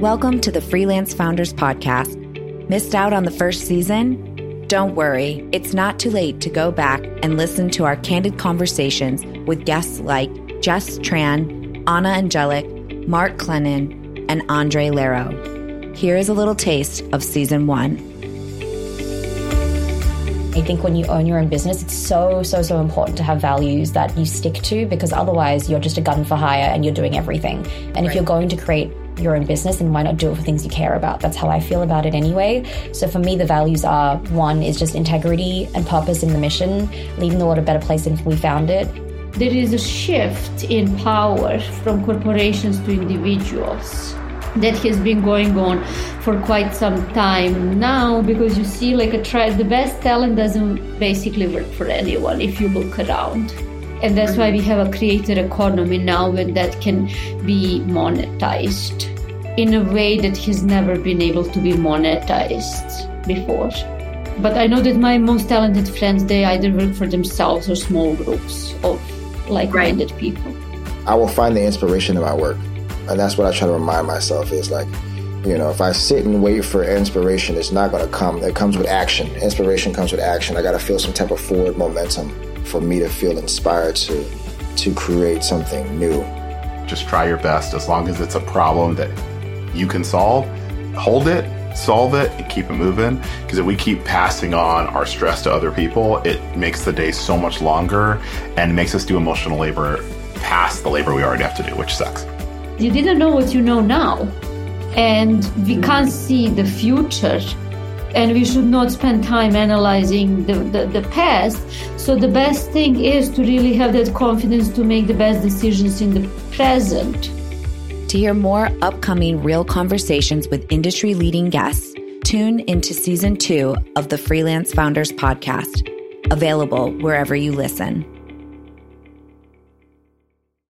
Welcome to the Freelance Founders Podcast. Missed out on the first season? Don't worry, it's not too late to go back and listen to our candid conversations with guests like Jess Tran, Ana Andjelic, Mark Clennon, and Aundre Larrow. Here is a little taste of season one. I think when you own your own business, it's so, so, so important to have values that you stick to because otherwise you're just a gun for hire and you're doing everything. And right. if you're going to create your own business and why not do it for things you care about? That's how I feel about it anyway. So for me, the values are one is just integrity and purpose in the mission, leaving the world a better place than we found it. There is a shift in power from corporations to individuals that has been going on for quite some time now because you see like a try the best talent doesn't basically work for anyone if you look around and that's why we have a creator economy now and that can be monetized in a way that has never been able to be monetized before. But I know that my most talented friends, they either work for themselves or small groups of like minded right. people. I will find the inspiration in my work. And that's what I try to remind myself is like, you know, if I sit and wait for inspiration, it's not going to come. It comes with action. Inspiration comes with action. I got to feel some type of forward momentum for me to feel inspired to to create something new. Just try your best as long as it's a problem that you can solve. Hold it, solve it, and keep it moving. Because if we keep passing on our stress to other people, it makes the day so much longer and makes us do emotional labor past the labor we already have to do, which sucks. You didn't know what you know now. And we can't see the future and we should not spend time analyzing the, the, the, past. So the best thing is to really have that confidence to make the best decisions in the present. To hear more upcoming real conversations with industry leading guests, tune into season two of the Freelance Founders podcast, available wherever you listen.